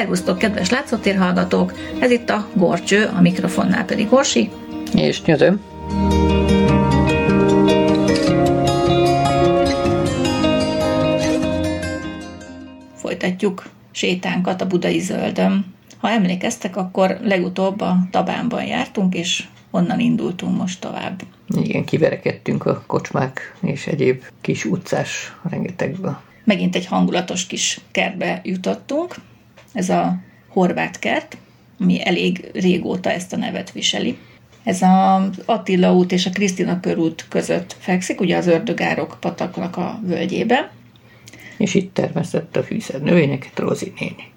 Szervusztok, kedves látszótér hallgatók! Ez itt a Gorcső, a mikrofonnál pedig Gorsi. És nyödöm. Folytatjuk sétánkat a budai zöldön. Ha emlékeztek, akkor legutóbb a Tabánban jártunk, és onnan indultunk most tovább. Igen, kiverekedtünk a kocsmák és egyéb kis utcás rengetegbe. Megint egy hangulatos kis kertbe jutottunk. Ez a horvát kert, ami elég régóta ezt a nevet viseli. Ez az Attila út és a Krisztina körút között fekszik, ugye az ördögárok pataknak a völgyébe. És itt termesztett a fűszer növényeket Rozi néni.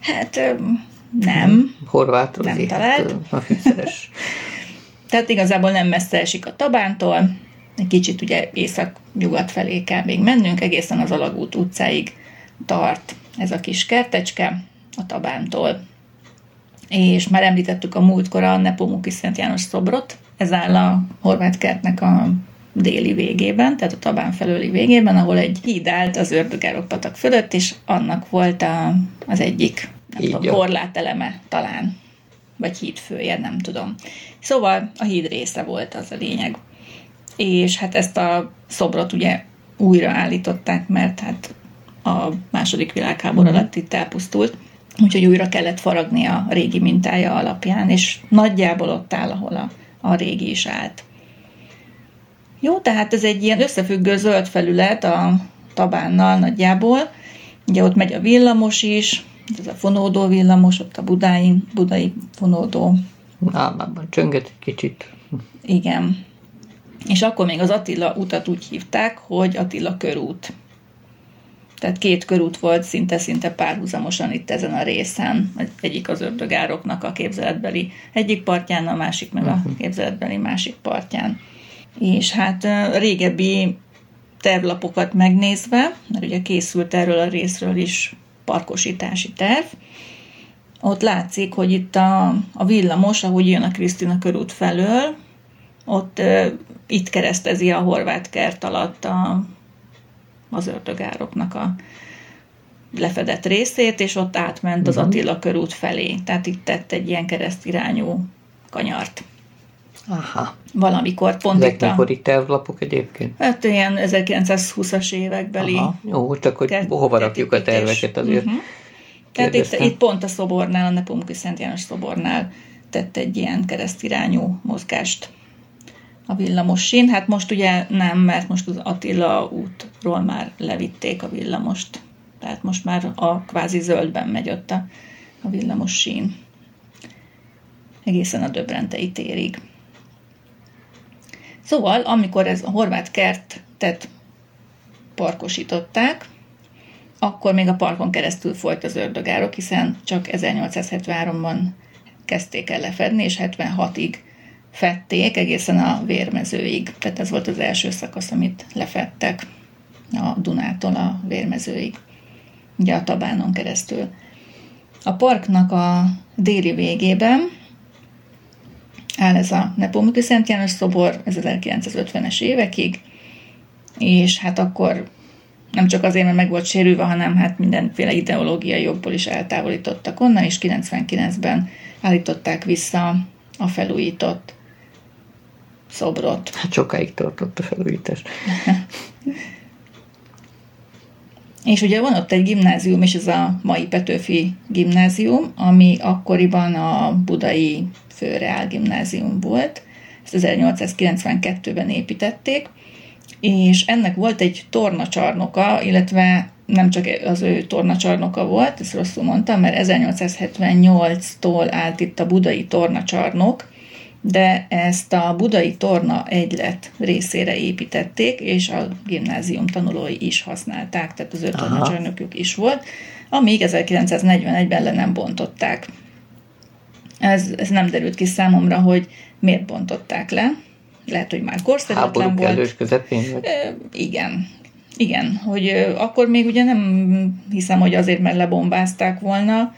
Hát nem. Horvát Rozi, Nem talált. hát, a fűszeres. Tehát igazából nem messze esik a Tabántól, egy kicsit ugye észak-nyugat felé kell még mennünk, egészen az Alagút utcáig tart ez a kis kertecske a Tabántól. És már említettük a múltkor a Nepomuki Szent János szobrot, ez áll a horvát kertnek a déli végében, tehát a Tabán felőli végében, ahol egy híd állt az ördögárok patak fölött, és annak volt a, az egyik nem tudom, korláteleme talán, vagy hídfője, nem tudom. Szóval a híd része volt az a lényeg. És hát ezt a szobrot ugye újra állították, mert hát a második világháború alatt itt elpusztult, úgyhogy újra kellett faragni a régi mintája alapján, és nagyjából ott áll, ahol a, a régi is állt. Jó, tehát ez egy ilyen összefüggő zöld felület a Tabánnal nagyjából. Ugye ott megy a villamos is, ez a fonódó villamos, ott a budai, budai fonódó. Álmában csönget egy kicsit. Igen. És akkor még az Attila utat úgy hívták, hogy Attila körút. Tehát két körút volt szinte-szinte párhuzamosan itt ezen a részen. Egyik az ördögároknak a képzeletbeli egyik partján, a másik meg a képzeletbeli másik partján. És hát régebbi tervlapokat megnézve, mert ugye készült erről a részről is parkosítási terv, ott látszik, hogy itt a, a villamos, ahogy jön a Krisztina körút felől, ott itt keresztezi a horvát kert alatt a, az ördögároknak a lefedett részét, és ott átment az Attila körút felé. Tehát itt tett egy ilyen keresztirányú kanyart. Aha. Valamikor pont Ezek itt a, mikori tervlapok egyébként? hát ilyen 1920-as évekbeli Aha. Jó, csak hogy kert- hova rakjuk a terveket azért. Mhm. Tehát itt, itt pont a szobornál, a Nepomuki Szent János szobornál tett egy ilyen keresztirányú mozgást a villamos sín. Hát most ugye nem, mert most az Attila útról már levitték a villamost. Tehát most már a kvázi zöldben megy ott a, a villamos sín. Egészen a Döbrentei térig. Szóval, amikor ez a horvát kertet parkosították, akkor még a parkon keresztül folyt az ördögárok, hiszen csak 1873-ban kezdték el lefedni, és 76-ig fették egészen a vérmezőig. Tehát ez volt az első szakasz, amit lefettek a Dunától a vérmezőig, ugye a Tabánon keresztül. A parknak a déli végében áll ez a Nepomuki Szent János szobor, ez 1950-es évekig, és hát akkor nem csak azért, mert meg volt sérülve, hanem hát mindenféle ideológiai jogból is eltávolítottak onnan, és 99-ben állították vissza a felújított szobrot. Hát sokáig tartott a felújítás. És ugye van ott egy gimnázium, és ez a mai Petőfi gimnázium, ami akkoriban a budai főreál gimnázium volt. Ezt 1892-ben építették, és ennek volt egy tornacsarnoka, illetve nem csak az ő tornacsarnoka volt, ezt rosszul mondtam, mert 1878-tól állt itt a budai tornacsarnok, de ezt a budai torna egylet részére építették, és a gimnázium tanulói is használták, tehát az ő tornacsarnokjuk is volt, amíg 1941-ben le nem bontották. Ez, ez nem derült ki számomra, hogy miért bontották le. Lehet, hogy már korszerűtlen Háború volt. kellős közepén, vagy Igen. Igen, hogy akkor még ugye nem hiszem, hogy azért, mert lebombázták volna,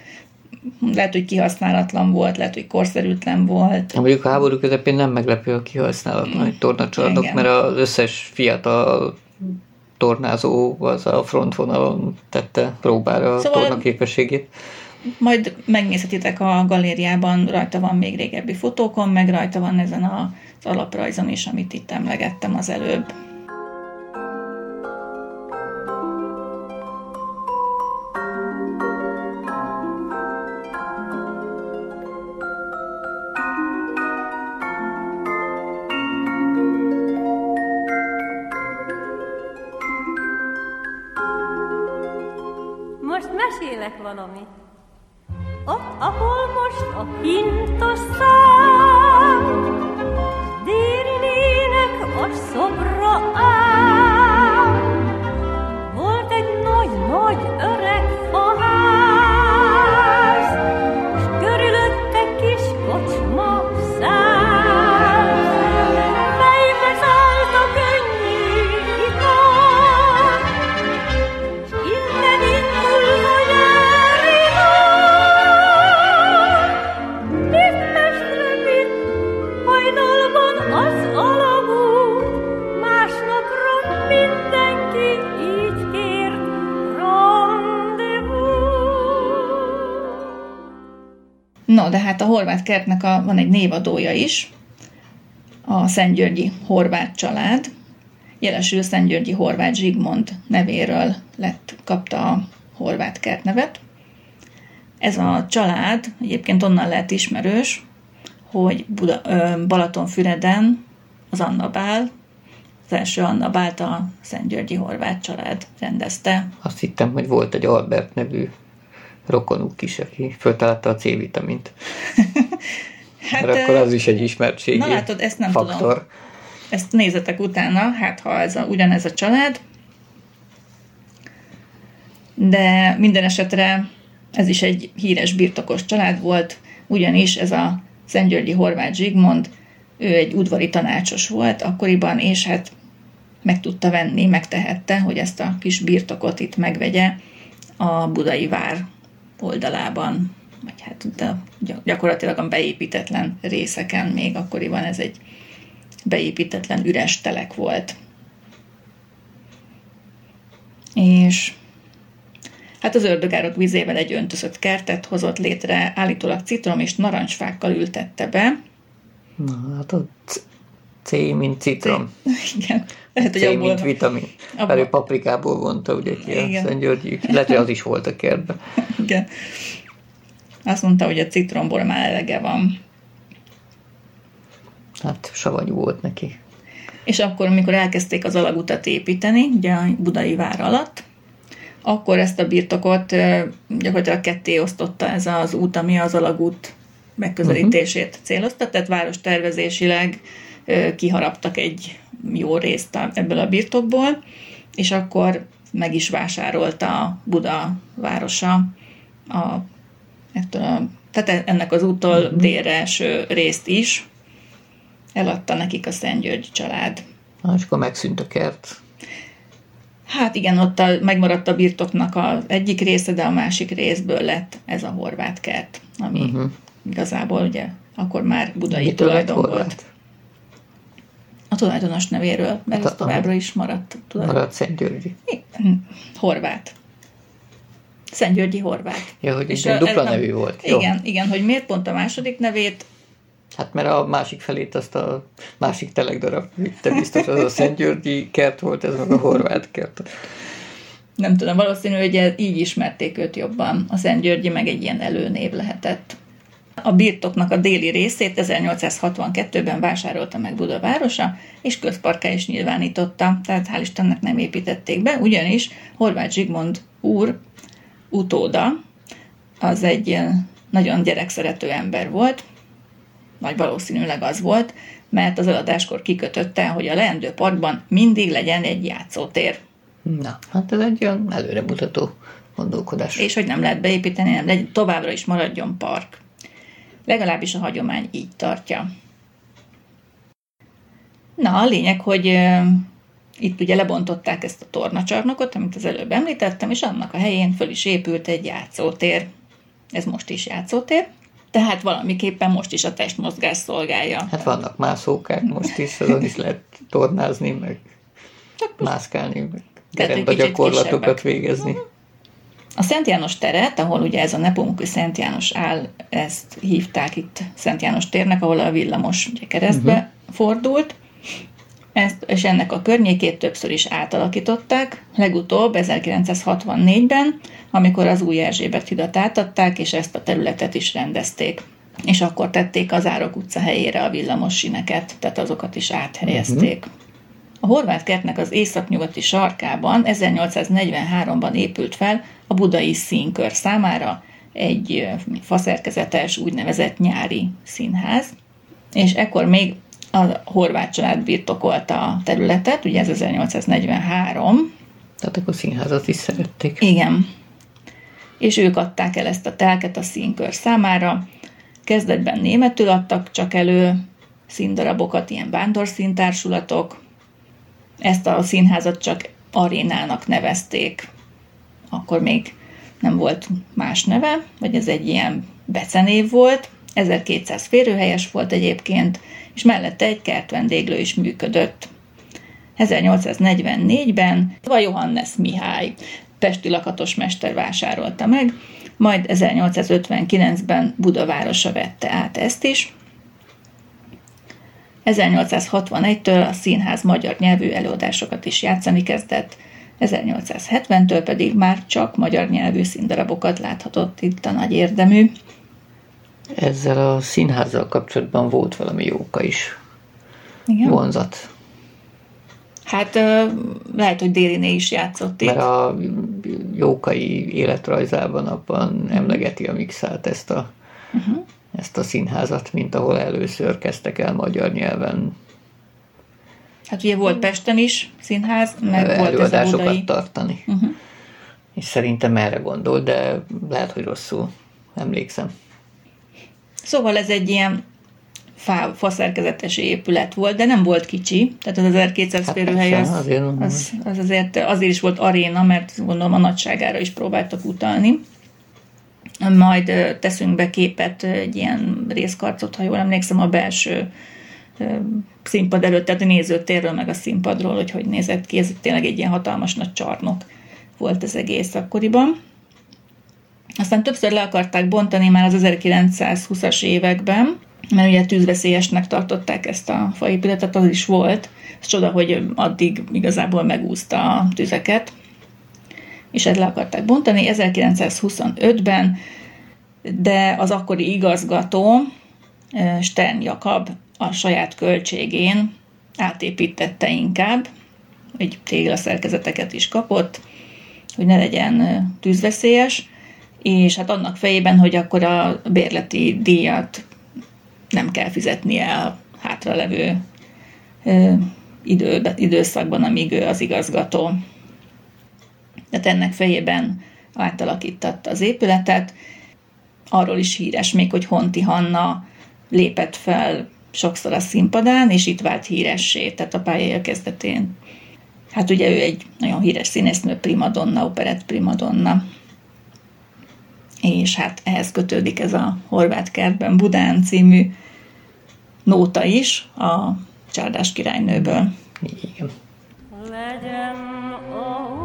lehet, hogy kihasználatlan volt, lehet, hogy korszerűtlen volt. Ha mondjuk a háború közepén nem meglepő a kihasználatlan egy tornacsarnok, Igen. mert az összes fiatal tornázó az a frontvonalon tette próbára a Szóval- torna képességét. Majd megnézhetitek a galériában, rajta van még régebbi fotókon, meg rajta van ezen az alaprajzon is, amit itt emlegettem az előbb. Mesélek valamit. Ott, ahol most a hintos szám, kertnek a, van egy névadója is, a Szentgyörgyi horvát család. Jelesül Szentgyörgyi horvát Zsigmond nevéről lett, kapta a horvát kert nevet. Ez a család egyébként onnan lehet ismerős, hogy Buda, ö, Balatonfüreden az Anna Bál, az első Anna Bált a Szentgyörgyi horvát család rendezte. Azt hittem, hogy volt egy Albert nevű rokonuk is, aki föltalálta a C-vitamint. Hát, Mert akkor az is egy ismertségi Na látod, ezt nem faktor. tudom. Ezt nézzetek utána, hát ha ez a, ugyanez a család. De minden esetre ez is egy híres birtokos család volt, ugyanis ez a Szentgyörgyi Horváth Zsigmond, ő egy udvari tanácsos volt akkoriban, és hát meg tudta venni, megtehette, hogy ezt a kis birtokot itt megvegye a budai vár oldalában, vagy hát de gyakorlatilag a beépítetlen részeken még akkoriban ez egy beépítetlen üres telek volt. És hát az ördögárok vizével egy öntözött kertet hozott létre, állítólag citrom és narancsfákkal ültette be. Na, hát a C, mint citrom. Igen, lehet, hogy C abból, mint vitamin. abból- Mert ő paprikából vonta, ugye ki a Igen. Szent Györgyi. Lehet, hogy az is volt a kertben. igen. Azt mondta, hogy a citromból már elege van. Hát savanyú volt neki. És akkor, amikor elkezdték az alagutat építeni, ugye a budai vár alatt, akkor ezt a birtokot gyakorlatilag ketté osztotta ez az út, ami az alagút megközelítését célozta, tehát város tervezésileg kiharaptak egy jó részt ebből a birtokból, és akkor meg is vásárolta a Buda városa a, ettől a, tehát ennek az úttól uh-huh. délre eső részt is, eladta nekik a Szentgyörgyi család. Na, és akkor megszűnt a kert. Hát igen, ott a, megmaradt a birtoknak az egyik része, de a másik részből lett ez a horvát kert, ami uh-huh. igazából ugye akkor már budai lett tulajdon volt. horvát? A tulajdonos nevéről, mert Hát ez továbbra is maradt tulajdon. Maradt Szent Györgyi. Horvát. Szentgyörgyi horvát. Ja, hogy És a- dupla ez nem- nevű volt. Jó. Igen, igen, hogy miért pont a második nevét, Hát mert a másik felét azt a másik telegdarab vitte biztos, az a Szent Györgyi kert volt, ez meg a horvát kert. nem tudom, valószínű, hogy így ismerték őt jobban. A Szentgyörgyi meg egy ilyen előnév lehetett. A birtoknak a déli részét 1862-ben vásárolta meg Buda városa, és közparká is nyilvánította, tehát hál' Istennek nem építették be, ugyanis Horváth Zsigmond úr utóda, az egy ilyen nagyon gyerekszerető ember volt, vagy valószínűleg az volt, mert az eladáskor kikötötte, hogy a leendő parkban mindig legyen egy játszótér. Na, hát ez egy olyan előremutató gondolkodás. és hogy nem lehet beépíteni, nem legyen, továbbra is maradjon park. Legalábbis a hagyomány így tartja. Na, a lényeg, hogy itt ugye lebontották ezt a tornacsarnokot, amit az előbb említettem, és annak a helyén föl is épült egy játszótér. Ez most is játszótér, tehát valamiképpen most is a testmozgás szolgálja. Hát vannak mászókák most is, azon is lehet tornázni, meg mászkálni, meg kicsit gyakorlatokat végezni. A Szent János teret, ahol ugye ez a Nepomuki Szent János áll, ezt hívták itt Szent János térnek, ahol a villamos ugye keresztbe uh-huh. fordult, ezt, és ennek a környékét többször is átalakították, legutóbb 1964-ben, amikor az új Erzsébet hidat átadták, és ezt a területet is rendezték. És akkor tették az Árok utca helyére a villamos sineket, tehát azokat is áthelyezték. Uh-huh. A horvát kertnek az északnyugati sarkában 1843-ban épült fel a budai színkör számára egy faszerkezetes úgynevezett nyári színház, és ekkor még a horvát család birtokolta a területet, ugye ez 1843, Tehát akkor színházat is szerették. igen. És ők adták el ezt a telket a színkör számára. Kezdetben németül adtak csak elő színdarabokat, ilyen vándorszíntársulatok. Ezt a színházat csak arénának nevezték. Akkor még nem volt más neve, vagy ez egy ilyen becenév volt. 1200 férőhelyes volt egyébként, és mellette egy kertvendéglő is működött. 1844-ben a Johannes Mihály, pesti lakatosmester vásárolta meg, majd 1859-ben Budavárosa vette át ezt is. 1861-től a színház magyar nyelvű előadásokat is játszani kezdett, 1870-től pedig már csak magyar nyelvű színdarabokat láthatott itt a nagy érdemű. Ezzel a színházzal kapcsolatban volt valami jóka is. Igen. Vonzat. Hát lehet, hogy Dériné is játszott itt. Mert a jókai életrajzában abban emlegeti a mixát ezt a, uh-huh. ezt a színházat, mint ahol először kezdtek el magyar nyelven Hát ugye volt Pesten is színház, meg volt ez a előadásokat tartani. Uh-huh. És szerintem erre gondol, de lehet, hogy rosszul emlékszem. Szóval ez egy ilyen fá, faszerkezetes épület volt, de nem volt kicsi, tehát az 1200 Hát férőhely az, azért az, az azért, azért is volt aréna, mert gondolom a nagyságára is próbáltak utalni. Majd teszünk be képet, egy ilyen részkarcot, ha jól emlékszem, a belső színpad előtt, tehát a nézőtérről, meg a színpadról, hogy hogy nézett ki. Ez tényleg egy ilyen hatalmas nagy csarnok volt az egész akkoriban. Aztán többször le akarták bontani már az 1920-as években, mert ugye tűzveszélyesnek tartották ezt a faépületet, az is volt. Ez csoda, hogy addig igazából megúszta a tüzeket, és ezt le akarták bontani 1925-ben, de az akkori igazgató, Stern Jakab a saját költségén átépítette inkább, egy téglaszerkezeteket is kapott, hogy ne legyen tűzveszélyes, és hát annak fejében, hogy akkor a bérleti díjat nem kell fizetnie a hátralevő ö, idő, időszakban, amíg ő az igazgató. Tehát ennek fejében átalakítatta az épületet. Arról is híres még, hogy Honti Hanna lépett fel sokszor a színpadán, és itt vált híressé, tehát a pályája kezdetén. Hát ugye ő egy nagyon híres színésznő, primadonna, operett primadonna és hát ehhez kötődik ez a Horváth kertben Budán című nóta is a Csárdás királynőből. Igen. Legyen a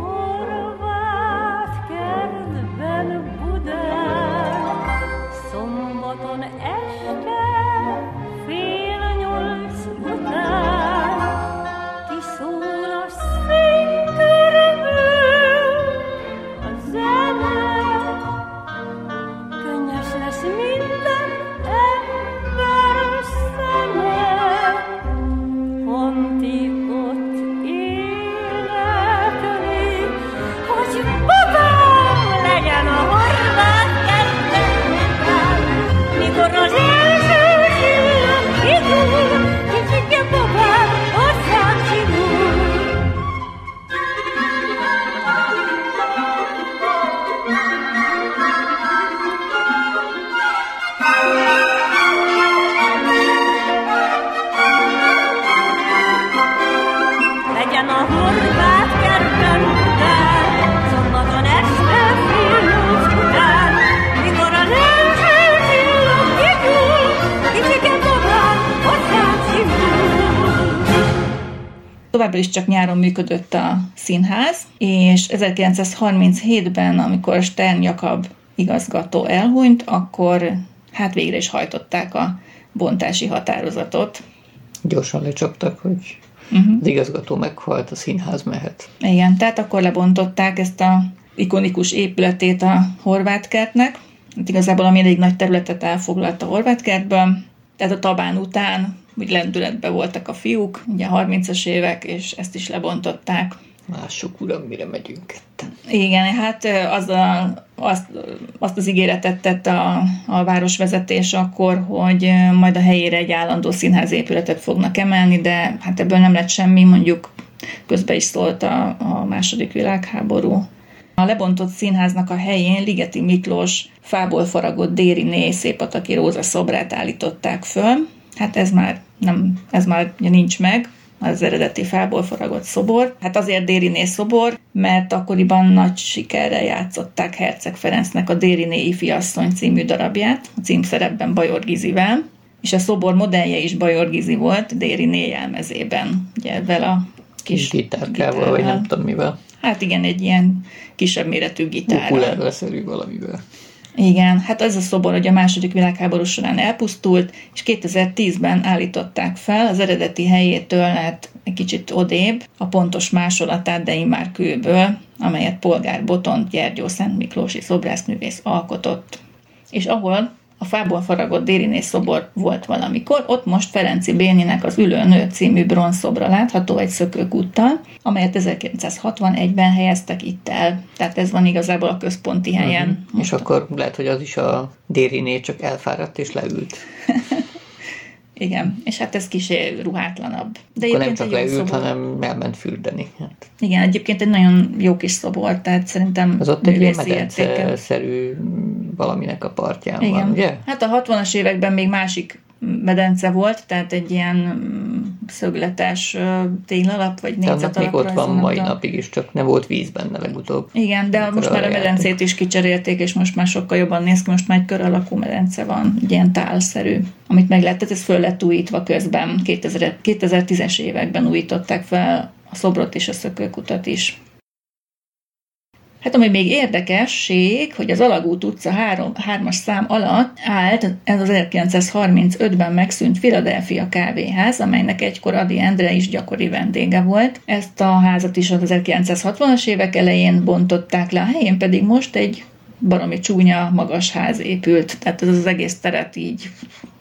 Továbbra is csak nyáron működött a színház, és 1937-ben, amikor Stern Jakab igazgató elhunyt, akkor hát végre is hajtották a bontási határozatot. Gyorsan lecsaptak, hogy uh-huh. az igazgató meghalt, a színház mehet. Igen, tehát akkor lebontották ezt a ikonikus épületét a horvát kertnek. Hát igazából ami elég nagy területet elfoglalt a horvát kertből. Tehát a Tabán után úgy lendületben voltak a fiúk, ugye 30-as évek, és ezt is lebontották. Lássuk, uram, mire megyünk ketten. Igen, hát az a, azt, azt az ígéretet tett a, a városvezetés akkor, hogy majd a helyére egy állandó színház épületet fognak emelni, de hát ebből nem lett semmi, mondjuk közben is szólt a, a második világháború. A lebontott színháznak a helyén Ligeti Miklós fából faragott Dériné Szépataki Róza szobrát állították föl. Hát ez már, nem, ez már ugye nincs meg, az eredeti fából faragott szobor. Hát azért Dériné szobor, mert akkoriban nagy sikerrel játszották Herceg Ferencnek a Dériné ifiasszony című darabját, a címszerepben Bajor Gizivel, és a szobor modellje is Bajor Gizi volt Dériné jelmezében, ugye ebben a kis Gitárkával, vagy nem tudom mivel. Hát igen, egy ilyen kisebb méretű gitárral. Ukulele-szerű valamivel. Igen, hát ez a szobor hogy a második világháború során elpusztult, és 2010-ben állították fel, az eredeti helyétől lehet egy kicsit odébb, a pontos másolatát, de immár kőből, amelyet polgár Botont Gyergyó Szent Miklósi szobrászművész alkotott. És ahol a fából faragott Dériné szobor volt valamikor, ott most Ferenci Béninek az Ülőnő című bronzszobra látható egy szökőkúttal, amelyet 1961-ben helyeztek itt el. Tehát ez van igazából a központi helyen. Uh-huh. És akkor lehet, hogy az is a Dériné csak elfáradt és leült. Igen, és hát ez kicsi ruhátlanabb. De akkor nem csak leült, szobor. hanem elment fürdeni. Hát Igen, egyébként egy nagyon jó kis szobor, tehát szerintem az ott egy ilyen medence-szerű valaminek a partján Igen. van, ugye? Hát a 60-as években még másik medence volt, tehát egy ilyen mm, szögletes téglalap, vagy négyzet még ott van mai napig is, csak nem volt víz benne legutóbb. Igen, de most már a medencét is kicserélték, és most már sokkal jobban néz ki, most már egy kör alakú medence van, egy ilyen tálszerű, amit meg lehet, tehát ez föl lett újítva közben, 2000, 2010-es években újították fel a szobrot és a szökőkutat is. Hát ami még érdekesség, hogy az Alagút utca 3, 3-as szám alatt állt ez az 1935-ben megszűnt Philadelphia kávéház, amelynek egykor Adi Endre is gyakori vendége volt. Ezt a házat is az 1960-as évek elején bontották le, a helyén pedig most egy baromi csúnya, magas ház épült, tehát ez az egész teret így,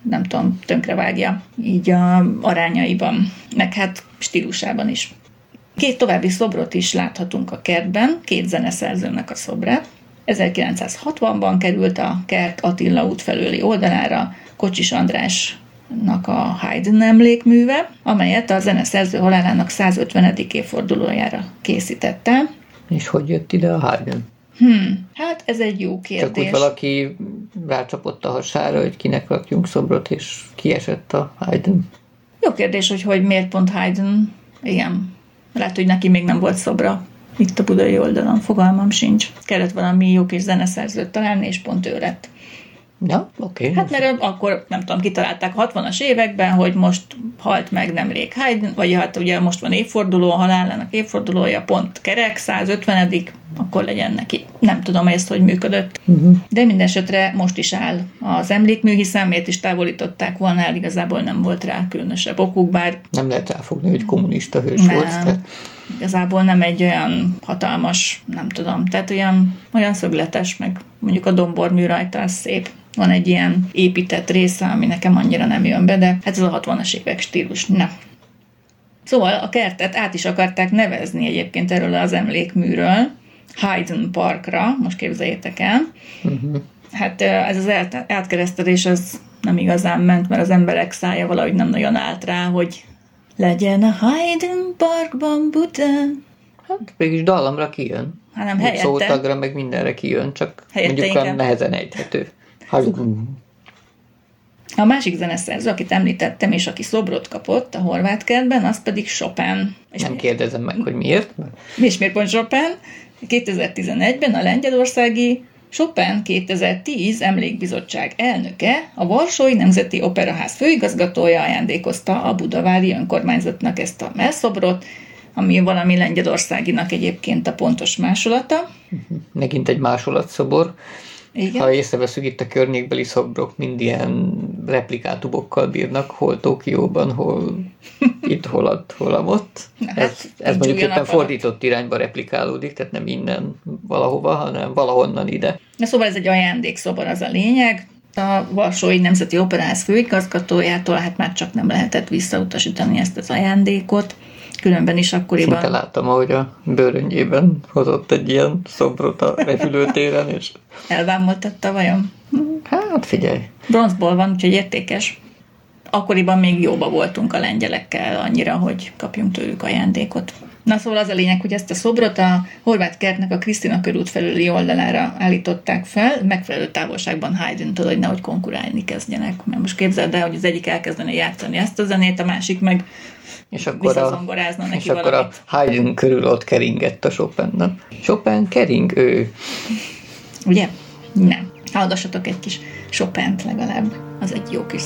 nem tudom, tönkrevágja, így a arányaiban, meg hát stílusában is. Két további szobrot is láthatunk a kertben, két zeneszerzőnek a szobrát. 1960-ban került a kert Attila út felőli oldalára Kocsis Andrásnak a Haydn emlékműve, amelyet a zeneszerző halálának 150. évfordulójára készítette. És hogy jött ide a Haydn? Hmm, hát ez egy jó Csak kérdés. úgy valaki rácsapott a hasára, hogy kinek rakjunk szobrot, és kiesett a Haydn. Jó kérdés, hogy, hogy miért pont Haydn. Igen, lehet, hogy neki még nem volt szobra itt a budai oldalon, fogalmam sincs. Kellett valami jó kis zeneszerzőt találni, és pont ő lett. Ja, oké. Okay. Hát mert akkor, nem tudom, kitalálták a 60-as években, hogy most halt meg nemrég Haydn, vagy hát ugye most van évforduló, a halálának évfordulója, pont kerek, 150 akkor legyen neki. Nem tudom, ezt hogy működött. Uh-huh. De minden esetre most is áll az emlékmű, hiszen miért is távolították volna el, igazából nem volt rá különösebb okuk, bár Nem lehet elfogni, hogy kommunista hős Nem. volt. Tehát igazából nem egy olyan hatalmas, nem tudom, tehát olyan, olyan szögletes, meg mondjuk a dombormű rajta az szép. Van egy ilyen épített része, ami nekem annyira nem jön be, de hát ez a 60-as évek stílus, na. Szóval a kertet át is akarták nevezni egyébként erről az emlékműről, Haydn Parkra, most képzeljétek el. uh-huh. Hát ez az át- átkeresztelés az nem igazán ment, mert az emberek szája valahogy nem nagyon állt rá, hogy legyen a Haydn Parkban Budán. hát mégis dallamra kijön. Hanem Úgy helyette. Szótagra, meg mindenre kijön, csak Helyette mondjuk inkább. nehezen ejthető. Haydn. A másik zeneszerző, akit említettem, és aki szobrot kapott a horvát kertben, az pedig Chopin. És, Nem kérdezem meg, hogy miért. és miért pont Chopin? 2011-ben a lengyelországi Chopin 2010 emlékbizottság elnöke, a Varsói Nemzeti Operaház főigazgatója ajándékozta a budavári önkormányzatnak ezt a melszobrot, ami valami Lengyelországinak egyébként a pontos másolata. Megint egy másolatszobor. Igen. Ha észreveszünk, itt a környékbeli szobrok mind ilyen replikátubokkal bírnak, hol Tokióban, hol itt, hol ott, hol. Na, hát, Ez, ez mondjuk éppen fordított irányba replikálódik, tehát nem innen valahova, hanem valahonnan ide. De szóval ez egy ajándékszobor az a lényeg. A Varsói Nemzeti Operáz főigazgatójától hát már csak nem lehetett visszautasítani ezt az ajándékot. Különben is akkoriban... Szinte láttam, ahogy a bőröngyében hozott egy ilyen szobrot a repülőtéren, és Elvámoltatta vajon? hát figyelj, Bronzból van, úgyhogy értékes. Akkoriban még jóba voltunk a lengyelekkel annyira, hogy kapjunk tőlük ajándékot. Na szóval az a lényeg, hogy ezt a szobrot a Horváth kertnek a Krisztina körút felüli oldalára állították fel, megfelelő távolságban Haydn-től, hogy nehogy konkurálni kezdjenek. Mert most képzeld el, hogy az egyik elkezdene játszani ezt a zenét, a másik meg és akkor a, visszazongorázna neki és akkor a. Haydn körül ott keringett a Chopin, nem? Chopin kering, ő. Ugye? Nem. Hallgassatok egy kis Chopin-t legalább. Az egy jó kis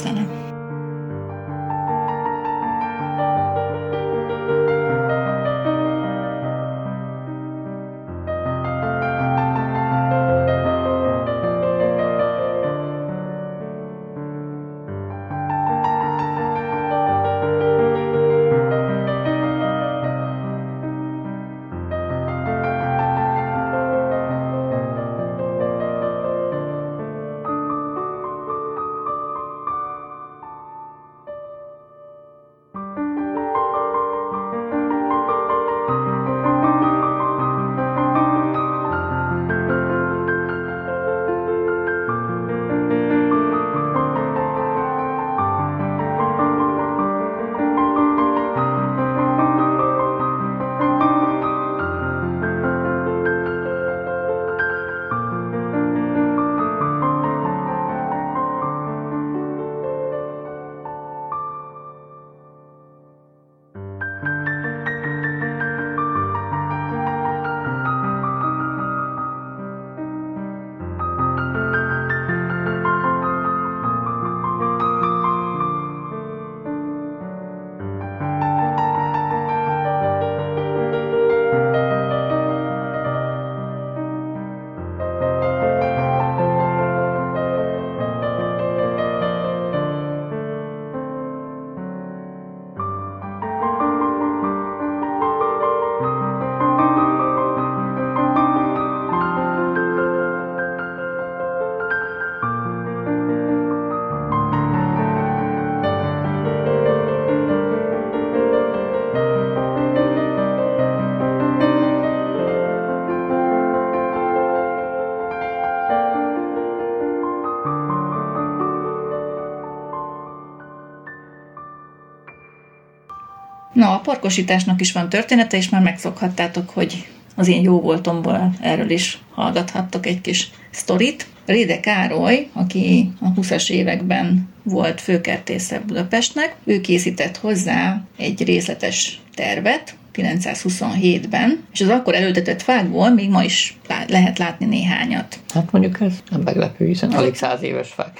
parkosításnak is van története, és már megszokhattátok, hogy az én jó voltomból erről is hallgathattok egy kis sztorit. Réde Károly, aki a 20-as években volt főkertésze Budapestnek, ő készített hozzá egy részletes tervet, 927-ben, és az akkor elültetett fákból még ma is lehet látni néhányat. Hát mondjuk ez nem meglepő, hiszen alig száz éves fák.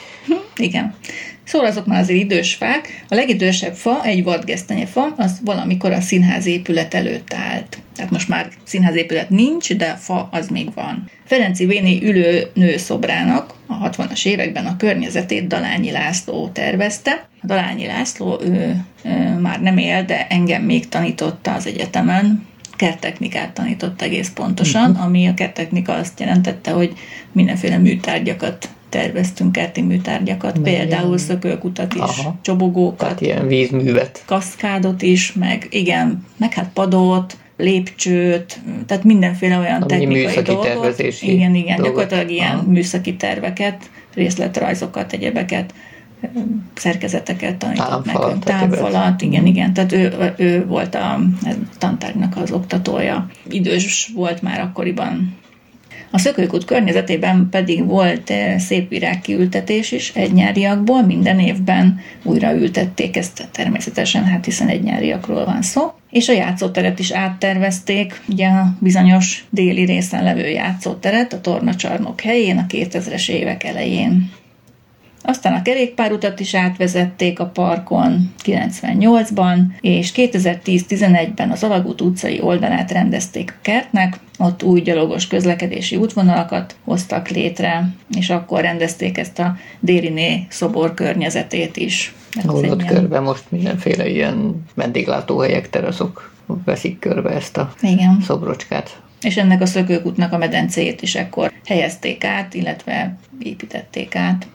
Igen. Szóval azok már azért idős fák. A legidősebb fa, egy vadgesztenyefa, az valamikor a színház épület előtt állt. Tehát most már színházépület nincs, de a fa az még van. Ferenci Véni ülő nőszobrának a 60-as években a környezetét Dalányi László tervezte. A Dalányi László ő, ő már nem él, de engem még tanította az egyetemen, kerttechnikát tanított egész pontosan, uh-huh. ami a kerttechnika azt jelentette, hogy mindenféle műtárgyakat terveztünk, kerti műtárgyakat, Meg például ilyen- szökőkutat is, Aha. csobogókat, Tehát ilyen vízművet. kaszkádot is, meg igen, meg hát padot, lépcsőt, tehát mindenféle olyan Ami technikai műszaki dolgot. tervezési Igen, igen, dolgot. gyakorlatilag ilyen Aha. műszaki terveket, részletrajzokat, egyebeket, szerkezeteket tanított Támfalat, nekünk, támfalat, igen, igen, tehát ő, ő volt a a tantárgynak az oktatója. Idős volt már akkoriban a szökőkút környezetében pedig volt eh, szép virágkiültetés is egynyáriakból, minden évben újra ültették ezt természetesen, hát hiszen egynyáriakról van szó. És a játszóteret is áttervezték, ugye a bizonyos déli részen levő játszóteret a tornacsarnok helyén a 2000-es évek elején. Aztán a kerékpárutat is átvezették a parkon 98-ban, és 2010-11-ben az Alagút utcai oldalát rendezték a kertnek, ott új gyalogos közlekedési útvonalakat hoztak létre, és akkor rendezték ezt a Dériné szobor környezetét is. Ahol ott ilyen- körbe most mindenféle ilyen vendéglátóhelyek, teraszok veszik körbe ezt a Igen. szobrocskát. És ennek a szökőkútnak a medencéjét is ekkor helyezték át, illetve építették át.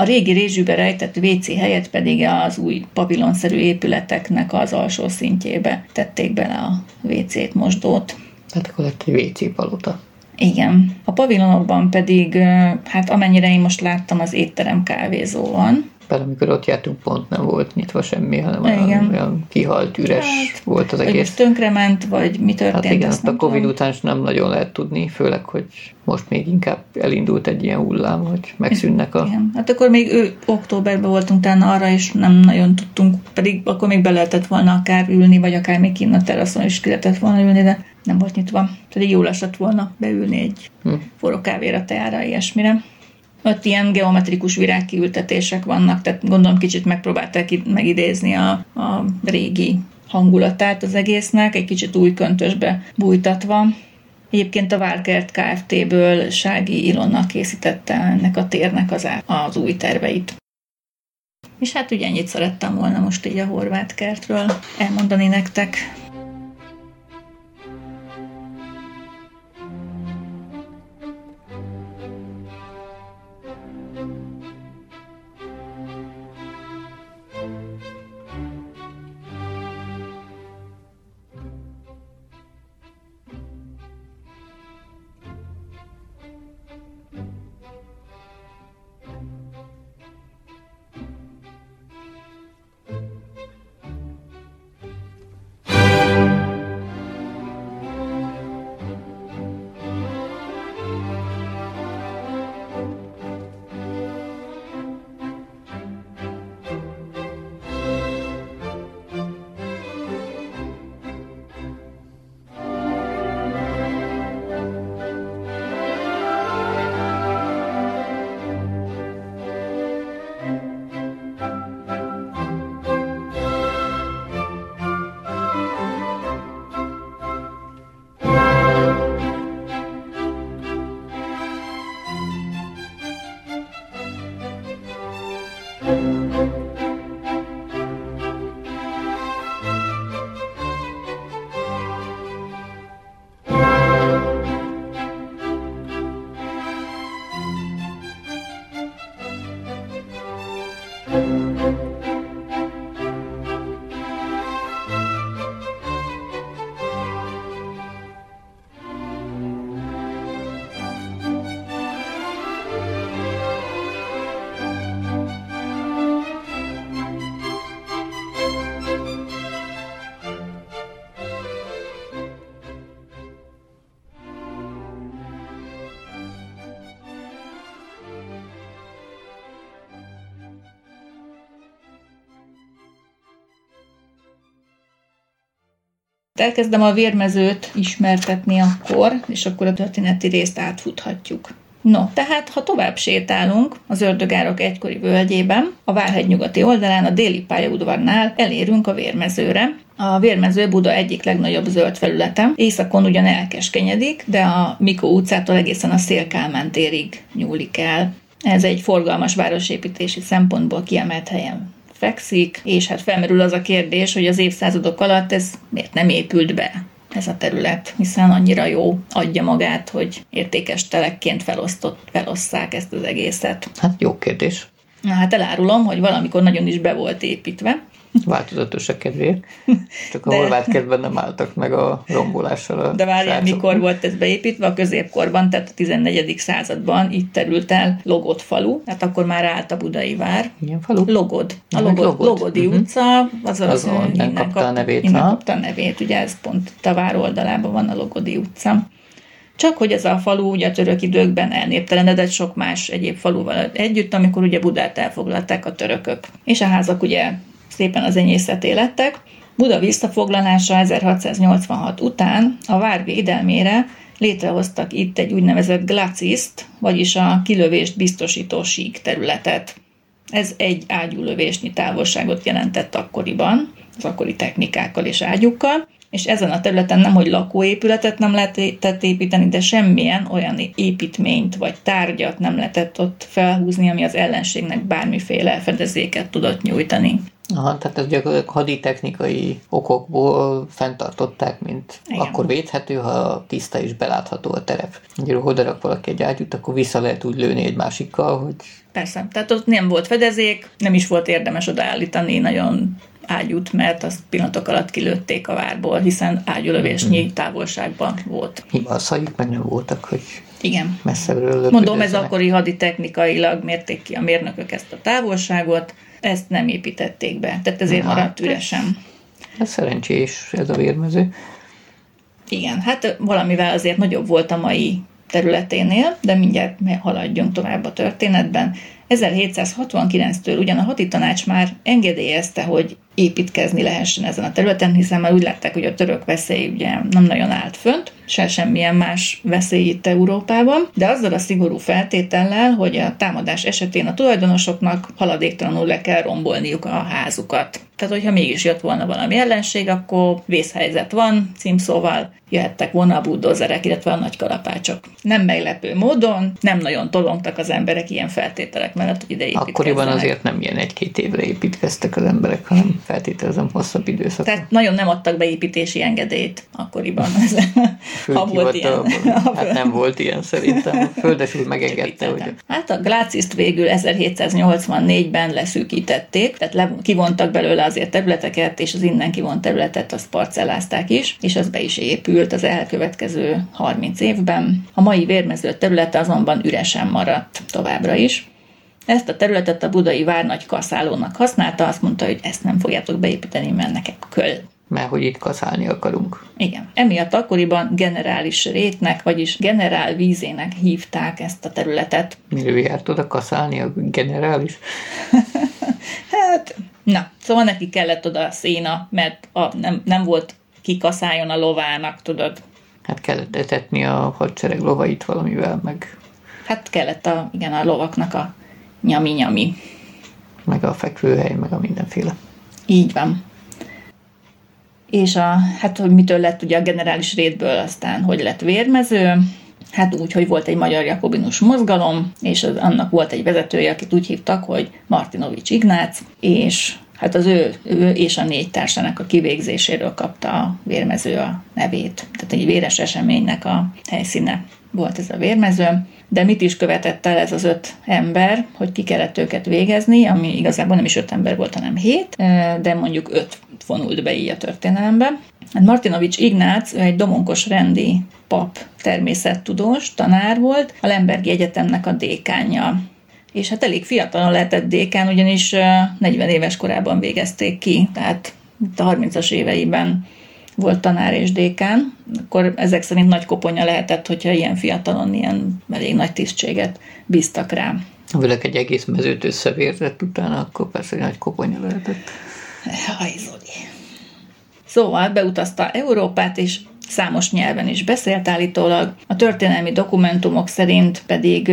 A régi rézsűbe rejtett WC helyett pedig az új pavilonszerű épületeknek az alsó szintjébe tették bele a WC-t, mosdót. Tehát akkor lett egy WC palota. Igen. A pavilonokban pedig, hát amennyire én most láttam, az étterem kávézó van. Például amikor ott jártunk, pont nem volt nyitva semmi, hanem olyan, Igen. olyan kihalt, üres Hát, volt az egész. tönkrement, vagy mi történt, Hát igen, azt a Covid tudom. után is nem nagyon lehet tudni, főleg, hogy most még inkább elindult egy ilyen hullám, hogy megszűnnek a... Igen. Hát akkor még ő, októberben voltunk talán arra, és nem nagyon tudtunk, pedig akkor még be lehetett volna akár ülni, vagy akár még kinn a teraszon is ki lehetett volna ülni, de nem volt nyitva. Pedig jól esett volna beülni egy Hm. forró kávéra, teára, ilyesmire. Ott ilyen geometrikus virágkiültetések vannak, tehát gondolom kicsit megpróbálták megidézni a, a régi hangulatát az egésznek, egy kicsit új köntösbe bújtatva. Egyébként a Várkert Kft-ből Sági Ilonna készítette ennek a térnek az, az új terveit. És hát ugye ennyit szerettem volna most így a horvát kertről elmondani nektek. Elkezdem a vérmezőt ismertetni akkor, és akkor a történeti részt átfuthatjuk. No, tehát ha tovább sétálunk az ördögárok egykori völgyében, a Várhegy nyugati oldalán, a déli pályaudvarnál elérünk a vérmezőre. A vérmező Buda egyik legnagyobb zöld felülete. Északon ugyan elkeskenyedik, de a Mikó utcától egészen a Szélkálmán térig nyúlik el. Ez egy forgalmas városépítési szempontból kiemelt helyen fekszik, és hát felmerül az a kérdés, hogy az évszázadok alatt ez miért nem épült be ez a terület, hiszen annyira jó adja magát, hogy értékes telekként felosztott, felosszák ezt az egészet. Hát jó kérdés. Na hát elárulom, hogy valamikor nagyon is be volt építve, Változatos a kedvéért. Csak a De- horvát kedven nem álltak meg a rombolással a De várjál, mikor volt ez beépítve? A középkorban, tehát a 14. században itt terült el Logod falu, tehát akkor már állt a budai vár. Milyen falu? Logod. A Logod, Logod. Logodi Mhm. utca, az az, Az innen kapta a nevét, Innen aha. kapta a nevét, ugye ez pont a vár oldalában van a Logodi utca. Csak hogy ez a falu ugye a török időkben elnéptelenedett sok más egyéb faluval együtt, amikor ugye Budát elfoglalták a törökök. És a házak ugye szépen az enyészeté lettek. Buda visszafoglalása 1686 után a vár védelmére létrehoztak itt egy úgynevezett glaciszt, vagyis a kilövést biztosító sík területet. Ez egy ágyúlövésnyi távolságot jelentett akkoriban, az akkori technikákkal és ágyukkal, és ezen a területen nem, hogy lakóépületet nem lehetett építeni, de semmilyen olyan építményt vagy tárgyat nem lehetett ott felhúzni, ami az ellenségnek bármiféle fedezéket tudott nyújtani. Aha, tehát ez gyakorlatilag haditechnikai okokból fenntartották, mint Igen. Akkor védhető, ha tiszta és belátható a terep. Ugye, ha odarak valaki egy ágyút, akkor vissza lehet úgy lőni egy másikkal, hogy Persze, tehát ott nem volt fedezék, nem is volt érdemes odaállítani nagyon ágyút, mert azt pillanatok alatt kilőtték a várból, hiszen ágyulövésnyi távolságban volt. hibaszaik meg nem voltak, hogy Igen. messzebbről. Mondom, ez akkori haditechnikailag mérték ki a mérnökök ezt a távolságot, ezt nem építették be, tehát ezért Na, maradt hát üresen. Ez szerencsés, ez a vérmező. Igen, hát valamivel azért nagyobb volt a mai területénél, de mindjárt haladjunk tovább a történetben. 1769-től ugyan a haditanács már engedélyezte, hogy építkezni lehessen ezen a területen, hiszen már úgy látták, hogy a török veszély ugye nem nagyon állt fönt, se semmilyen más veszély itt Európában, de azzal a szigorú feltétellel, hogy a támadás esetén a tulajdonosoknak haladéktalanul le kell rombolniuk a házukat. Tehát, hogyha mégis jött volna valami ellenség, akkor vészhelyzet van, címszóval jöhettek volna a buldozerek, illetve a nagy kalapácsok. Nem meglepő módon, nem nagyon tolongtak az emberek ilyen feltételek mellett, hogy ide. Akkoriban azért nem ilyen egy-két évre építkeztek az emberek, hanem feltételezem hosszabb időszak. Tehát nagyon nem adtak be építési engedélyt akkoriban. ha volt ilyen. Hát nem volt ilyen szerintem. A földes úr megengedte, hogy Hát a Gláciszt végül 1784-ben leszűkítették, tehát le, kivontak belőle azért területeket, és az innen kivont területet azt parcellázták is, és az be is épült az elkövetkező 30 évben. A mai vérmező területe azonban üresen maradt továbbra is. Ezt a területet a budai várnagy kaszálónak használta, azt mondta, hogy ezt nem fogjátok beépíteni, mert nekem köl. mert hogy itt kaszálni akarunk. Igen. Emiatt akkoriban generális rétnek, vagyis generál vízének hívták ezt a területet. Mire járt oda kaszálni a generális? Hát, na, szóval neki kellett oda a széna, mert a, nem, nem volt kikaszáljon a lovának, tudod. Hát kellett etetni a hadsereg lovait valamivel, meg, Hát kellett a, igen, a lovaknak a nyami-nyami. meg a fekvőhely, meg a mindenféle. Így van. És a, hát, hogy mitől lett ugye a generális rétből aztán, hogy lett vérmező, hát úgy, hogy volt egy magyar jakobinus mozgalom, és az, annak volt egy vezetője, akit úgy hívtak, hogy Martinovics Ignác, és hát az ő, ő és a négy társának a kivégzéséről kapta a vérmező a nevét. Tehát egy véres eseménynek a helyszíne volt ez a vérmező. De mit is követett el ez az öt ember, hogy ki kellett őket végezni, ami igazából nem is öt ember volt, hanem hét, de mondjuk öt vonult be így a történelembe. Hát Martinovics Ignác, egy domonkos rendi pap, természettudós, tanár volt, a Lembergi Egyetemnek a dékánja. És hát elég fiatalon lehetett dékán, ugyanis ö, 40 éves korában végezték ki, tehát a 30-as éveiben volt tanár és dékán, akkor ezek szerint nagy koponya lehetett, hogyha ilyen fiatalon ilyen elég nagy tisztséget bíztak rá. Ha valaki egy egész mezőt összevérzett utána, akkor persze egy nagy koponya lehetett. Haj, Zoli. Szóval beutazta Európát, és számos nyelven is beszélt állítólag. A történelmi dokumentumok szerint pedig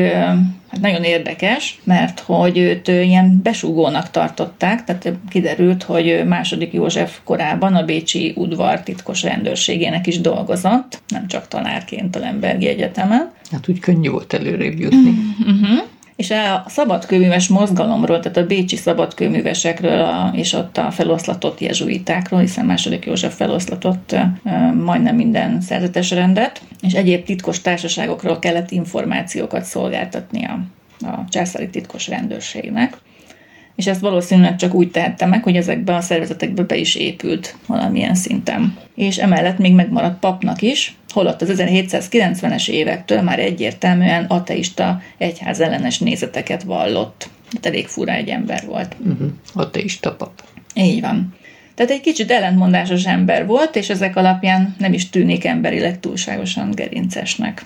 hát nagyon érdekes, mert hogy őt ilyen besúgónak tartották, tehát kiderült, hogy második József korában a Bécsi udvar titkos rendőrségének is dolgozott, nem csak tanárként a Lembergi Egyetemen. Hát úgy könnyű volt előrébb jutni. Uh-huh. És a szabadkőműves mozgalomról, tehát a bécsi szabadkőművesekről a, és ott a feloszlatott jezsuitákról, hiszen második József feloszlatott majdnem minden szerzetes rendet, és egyéb titkos társaságokról kellett információkat szolgáltatni a, a császári titkos rendőrségnek. És ezt valószínűleg csak úgy tehette meg, hogy ezekbe a szervezetekbe be is épült valamilyen szinten. És emellett még megmaradt papnak is, holott az 1790-es évektől már egyértelműen ateista egyház ellenes nézeteket vallott. Tehát elég fura egy ember volt. Uh-huh. Ateista pap. Így van. Tehát egy kicsit ellentmondásos ember volt, és ezek alapján nem is tűnik emberileg túlságosan gerincesnek.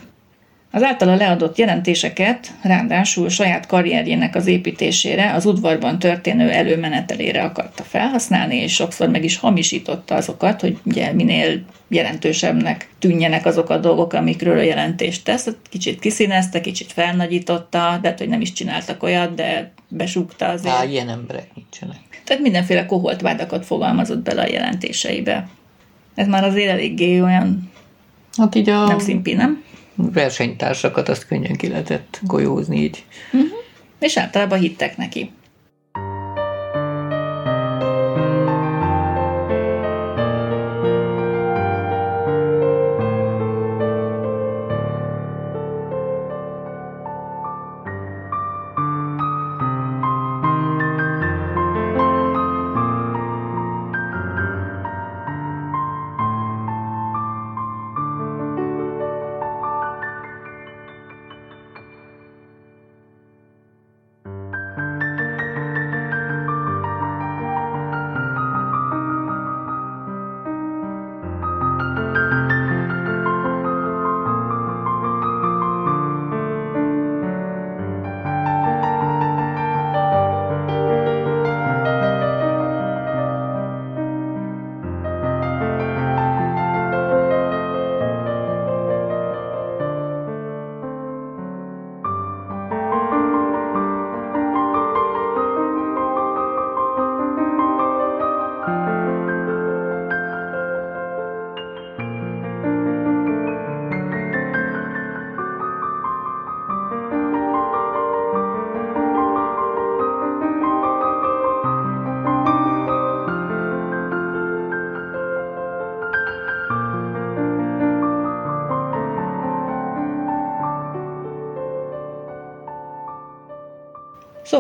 Az általa leadott jelentéseket ráadásul saját karrierjének az építésére, az udvarban történő előmenetelére akarta felhasználni, és sokszor meg is hamisította azokat, hogy ugye minél jelentősebbnek tűnjenek azok a dolgok, amikről a jelentést tesz. Kicsit kiszínezte, kicsit felnagyította, de hát, hogy nem is csináltak olyat, de besúgta azért. Á, ilyen emberek nincsenek. Tehát mindenféle koholt vádakat fogalmazott bele a jelentéseibe. Ez már azért eléggé olyan Hát így a nem szimpi, nem? Versenytársakat azt könnyen ki lehetett golyózni így. És általában hittek neki.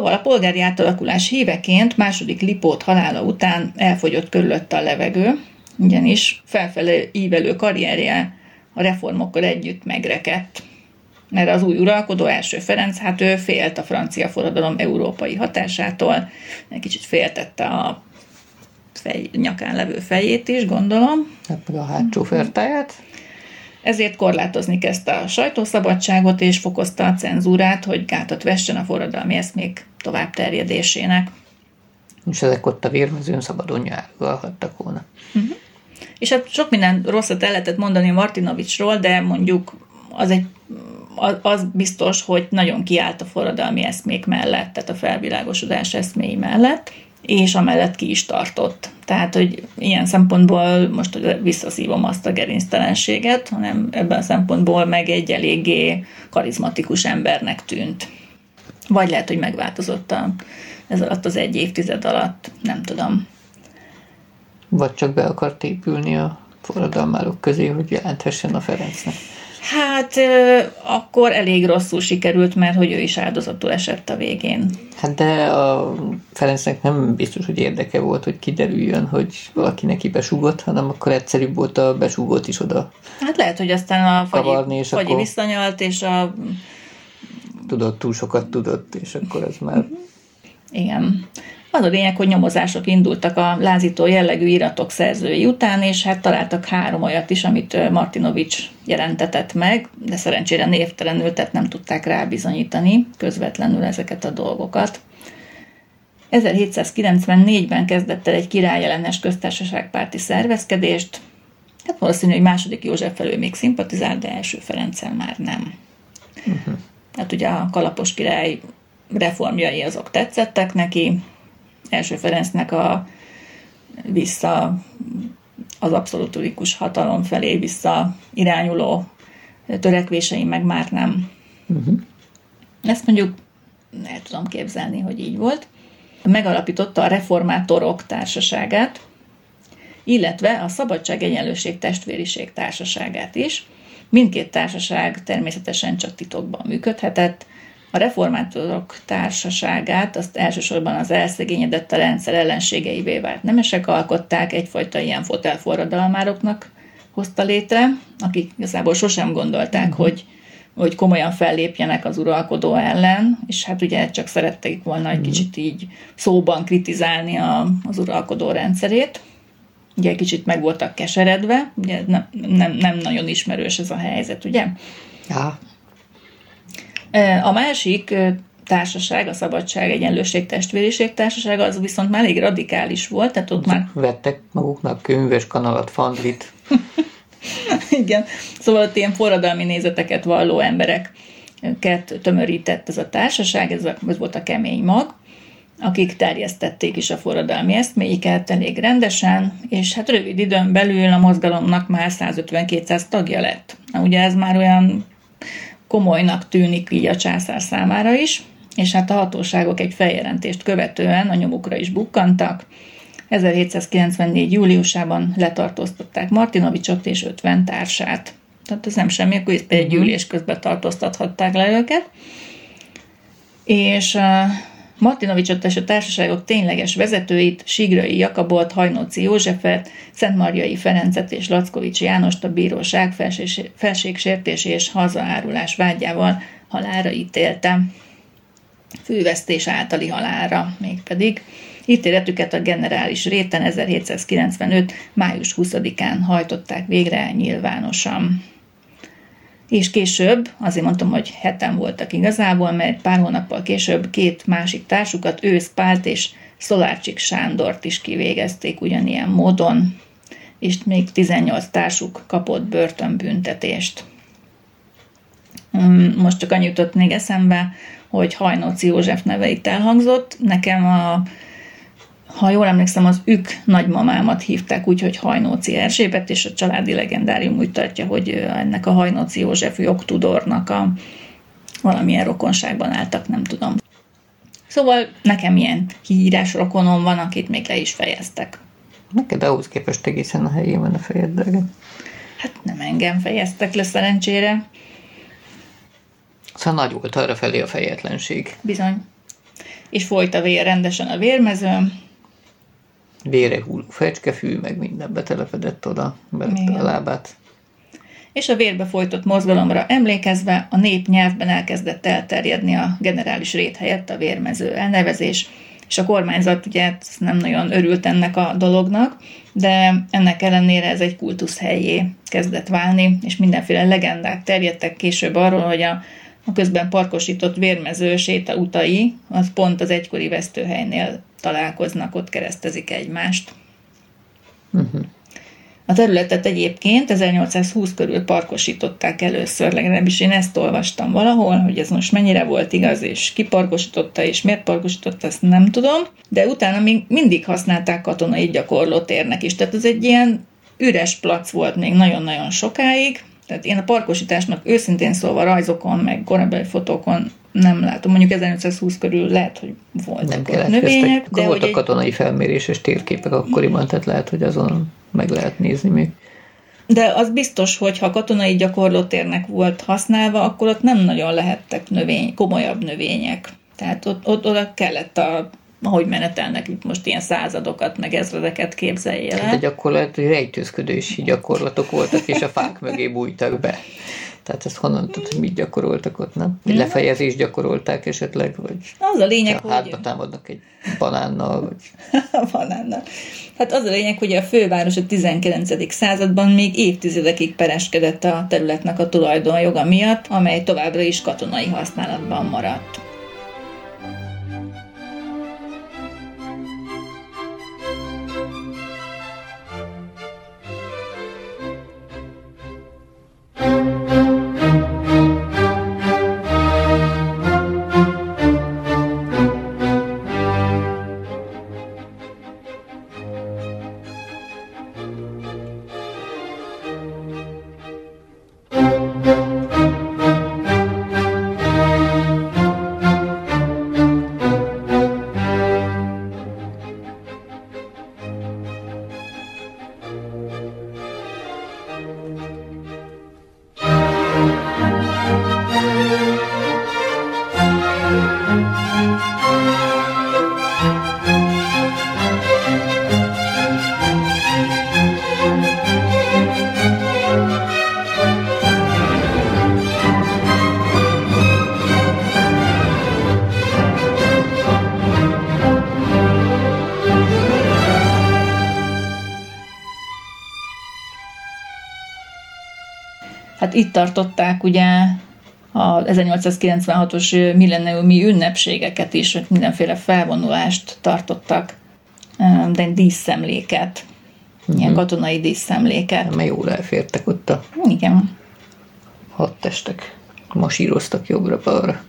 Szóval a polgári átalakulás híveként második Lipót halála után elfogyott körülötte a levegő, ugyanis felfelé ívelő karrierje a reformokkal együtt megrekedt. Mert az új uralkodó első Ferenc, hát ő félt a francia forradalom európai hatásától, egy kicsit féltette a fej, nyakán levő fejét is, gondolom, Hát meg a hátsó fertáját. Ezért korlátozni kezdte a sajtószabadságot, és fokozta a cenzúrát, hogy gátat vessen a forradalmi eszmék tovább terjedésének. És ezek ott a vérmezőn szabadon nyárgalhattak volna. És hát sok minden rosszat el lehetett mondani Martinovicsról, de mondjuk az, egy, az biztos, hogy nagyon kiállt a forradalmi eszmék mellett, tehát a felvilágosodás eszméi mellett, és amellett ki is tartott. Tehát, hogy ilyen szempontból most visszaszívom azt a gerinctelenséget, hanem ebben a szempontból meg egy eléggé karizmatikus embernek tűnt. Vagy lehet, hogy megváltozott a, ez alatt az egy évtized alatt, nem tudom. Vagy csak be akart épülni a forradalmárok közé, hogy jelenthessen a Ferencnek. Hát akkor elég rosszul sikerült, mert hogy ő is áldozatul esett a végén. Hát de a Ferencnek nem biztos, hogy érdeke volt, hogy kiderüljön, hogy valaki neki besúgott, hanem akkor egyszerűbb volt a besúgót is oda. Hát lehet, hogy aztán a fagyi, és fagyi akkor- visszanyalt, és a... Tudott, túl sokat tudott, és akkor ez már Igen. Az a lényeg, hogy nyomozások indultak a lázító jellegű iratok szerzői után, és hát találtak három olyat is, amit Martinovics jelentetett meg, de szerencsére névtelenül, tehát nem tudták rábizonyítani közvetlenül ezeket a dolgokat. 1794-ben kezdett el egy királyellenes köztársaságpárti szervezkedést, hát valószínű, hogy második József felől még szimpatizál, de első Ferenccel már nem. Uh-huh. Hát ugye a Kalapos király reformjai azok tetszettek neki, első Ferencnek a vissza az abszolutikus hatalom felé vissza irányuló törekvései meg már nem. Uh-huh. Ezt mondjuk el tudom képzelni, hogy így volt. Megalapította a Reformátorok Társaságát, illetve a Szabadság Egyenlőség Testvériség Társaságát is. Mindkét társaság természetesen csak titokban működhetett. A reformátorok társaságát azt elsősorban az elszegényedett a rendszer ellenségeivé vált nemesek alkották, egyfajta ilyen fotelforradalmároknak hozta létre, akik igazából sosem gondolták, uh-huh. hogy, hogy komolyan fellépjenek az uralkodó ellen, és hát ugye csak szerették volna egy kicsit így szóban kritizálni a, az uralkodó rendszerét. Ugye egy kicsit meg voltak keseredve, ugye nem, nem, nem nagyon ismerős ez a helyzet, ugye? Ja, A másik társaság, a Szabadság, Egyenlőség, Testvériség társaság, az viszont már elég radikális volt, tehát ott már Vettek maguknak könyves kanalat, fandlit. Igen, szóval ott ilyen forradalmi nézeteket valló embereket tömörített ez a társaság, ez, a, ez volt a kemény mag, akik terjesztették is a forradalmi eszméiket elég rendesen, és hát rövid időn belül a mozgalomnak már 150-200 tagja lett. Na, ugye ez már olyan komolynak tűnik így a császár számára is, és hát a hatóságok egy feljelentést követően a nyomukra is bukkantak, 1794. júliusában letartóztatták Martinovicsot és 50 társát. Tehát ez nem semmi, akkor egy gyűlés közben tartóztathatták le őket. És Martinovicsot és a társaságok tényleges vezetőit, Sigrai Jakabot, Hajnóci Józsefet, Szentmarjai Ferencet és Lackovics Jánost a bíróság felség- felségsértés és hazaárulás vágyával halára ítélte. Fűvesztés általi halára mégpedig. Ítéletüket a generális réten 1795. május 20-án hajtották végre nyilvánosan. És később, azért mondtam, hogy heten voltak igazából, mert pár hónappal később két másik társukat, Ősz Pált és Szolárcsik Sándort is kivégezték ugyanilyen módon, és még 18 társuk kapott börtönbüntetést. Mm, Most csak annyit jutott még eszembe, hogy Hajnóci József neve itt elhangzott. Nekem a ha jól emlékszem, az ük nagymamámat hívták úgy, hogy Hajnóci Erzsébet, és a családi legendárium úgy tartja, hogy ennek a Hajnóci József jogtudornak a valamilyen rokonságban álltak, nem tudom. Szóval nekem ilyen hírás rokonom van, akit még le is fejeztek. Neked ahhoz képest egészen a helyén van a fejed. Hát nem engem fejeztek le szerencsére, Szóval nagy volt arra felé a fejetlenség. bizony. És folyt a vér rendesen a vérmezőn, Vére hulló fecskefű, meg minden betelepedett oda, belette a lábát. és a vérbe folytott mozgalomra emlékezve a nép nyelvben elkezdett elterjedni a generális rét helyett a vérmező elnevezés, és a kormányzat ugye hát nem nagyon örült ennek a dolognak, de ennek ellenére ez egy kultusz helyé kezdett válni, és mindenféle legendák terjedtek később arról, hogy a, a közben parkosított vérmező séta utai, az pont az egykori vesztőhelynél találkoznak, ott keresztezik egymást. A területet egyébként 1820 körül parkosították először, legalábbis én ezt olvastam valahol, hogy ez most mennyire volt igaz, és ki parkosította, és miért parkosította, ezt nem tudom, de utána még mindig használták katonai gyakorlótérnek is, tehát ez egy ilyen üres plac volt még nagyon-nagyon sokáig, tehát én a parkosításnak őszintén szólva rajzokon, meg korábbi fotókon nem látom. Mondjuk 1820 körül lehet, hogy voltak Nem keletkeztek. növények, de voltak egy, katonai felméréses térképek akkoriban, tehát lehet, hogy azon meg lehet nézni még. De az biztos, hogy ha katonai gyakorlótérnek volt használva, akkor ott nem nagyon lehettek növény, komolyabb növények. Tehát ott, ott oda kellett a ahogy menetelnek itt most ilyen századokat, meg ezredeket képzelje De el. gyakorlatilag rejtőzködési gyakorlatok voltak, és a fák mögé bújtak be. Tehát ezt honnan tudod, hogy mit gyakoroltak ott, nem? Egy lefejezést gyakorolták esetleg, vagy Az a lényeg, hogy... hátba támadnak egy banánnal, vagy banánnal. Hát az a lényeg, hogy a főváros a 19. században még évtizedekig pereskedett a területnek a tulajdonjoga miatt, amely továbbra is katonai használatban maradt. Itt tartották ugye a 1896-os milleniumi ünnepségeket is, mindenféle felvonulást tartottak, de díszszemléket, ilyen katonai díszszemléket. Mert jól elfértek ott a Igen. hadtestek. Masíroztak jobbra-balra.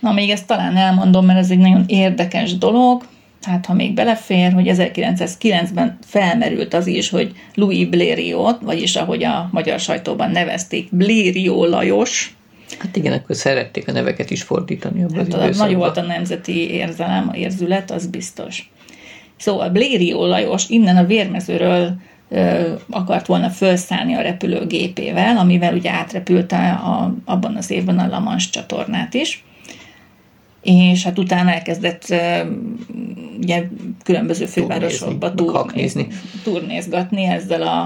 Na, még ezt talán elmondom, mert ez egy nagyon érdekes dolog. Hát, ha még belefér, hogy 1909-ben felmerült az is, hogy Louis Blériot, vagyis ahogy a magyar sajtóban nevezték, Blériot Lajos, Hát igen, akkor szerették a neveket is fordítani abban hát az nagy volt a nemzeti érzelem, a érzület, az biztos. Szóval Blériot Lajos innen a vérmezőről ö, akart volna felszállni a repülőgépével, amivel ugye átrepült a, a, abban az évben a La Manche csatornát is. És hát utána elkezdett ö, ugye különböző fővárosokba Turnézni, turnézgatni ezzel a,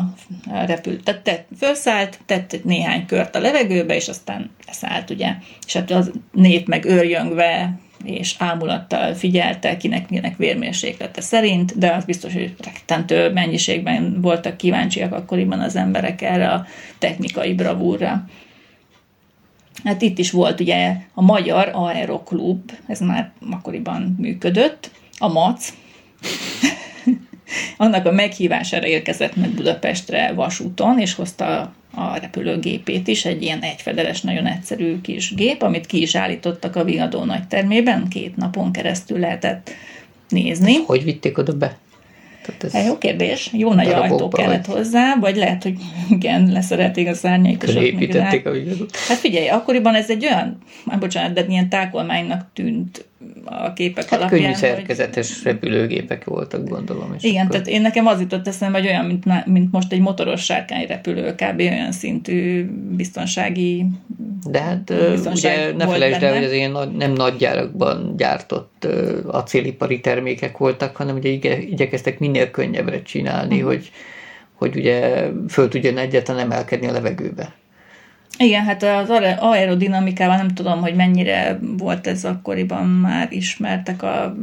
a repül. Tehát tett, felszállt, tett néhány kört a levegőbe, és aztán leszállt, ugye. És hát az nép meg őrjöngve és ámulattal figyelte, kinek milyenek vérmérséklete szerint, de az biztos, hogy rettentő mennyiségben voltak kíváncsiak akkoriban az emberek erre a technikai bravúrra. Hát itt is volt ugye a Magyar Aeroklub, ez már akkoriban működött, a MAC, annak a meghívására érkezett meg Budapestre vasúton, és hozta a repülőgépét is, egy ilyen egyfedeles, nagyon egyszerű kis gép, amit ki is állítottak a Vigadó nagytermében, két napon keresztül lehetett nézni. Hogy vitték oda be? Tehát ez Hát jó kérdés, jó nagy ajtó kellett vagy? hozzá, vagy lehet, hogy igen, leszerelték a szárnyait. és építették a vigadót. Hát figyelj, akkoriban ez egy olyan, már bocsánat, de ilyen tákolmánynak tűnt a képek Hát alapján. könnyű hogy- szerkezetes repülőgépek voltak, gondolom. És Igen, akkor- tehát én nekem az jutott eszembe, hogy olyan, mint, mint most egy motoros sárkányrepülő, kb. olyan szintű biztonsági De hát biztonság ugye ne felejtsd el, hogy ez ilyen nem nagy gyárakban gyártott acélipari termékek voltak, hanem ugye ige, igyekeztek minél könnyebbre csinálni, uh-huh. hogy, hogy ugye föl tudjon egyáltalán emelkedni a levegőbe. Igen, hát az aer- aerodinamikával nem tudom, hogy mennyire volt ez akkoriban már ismertek a,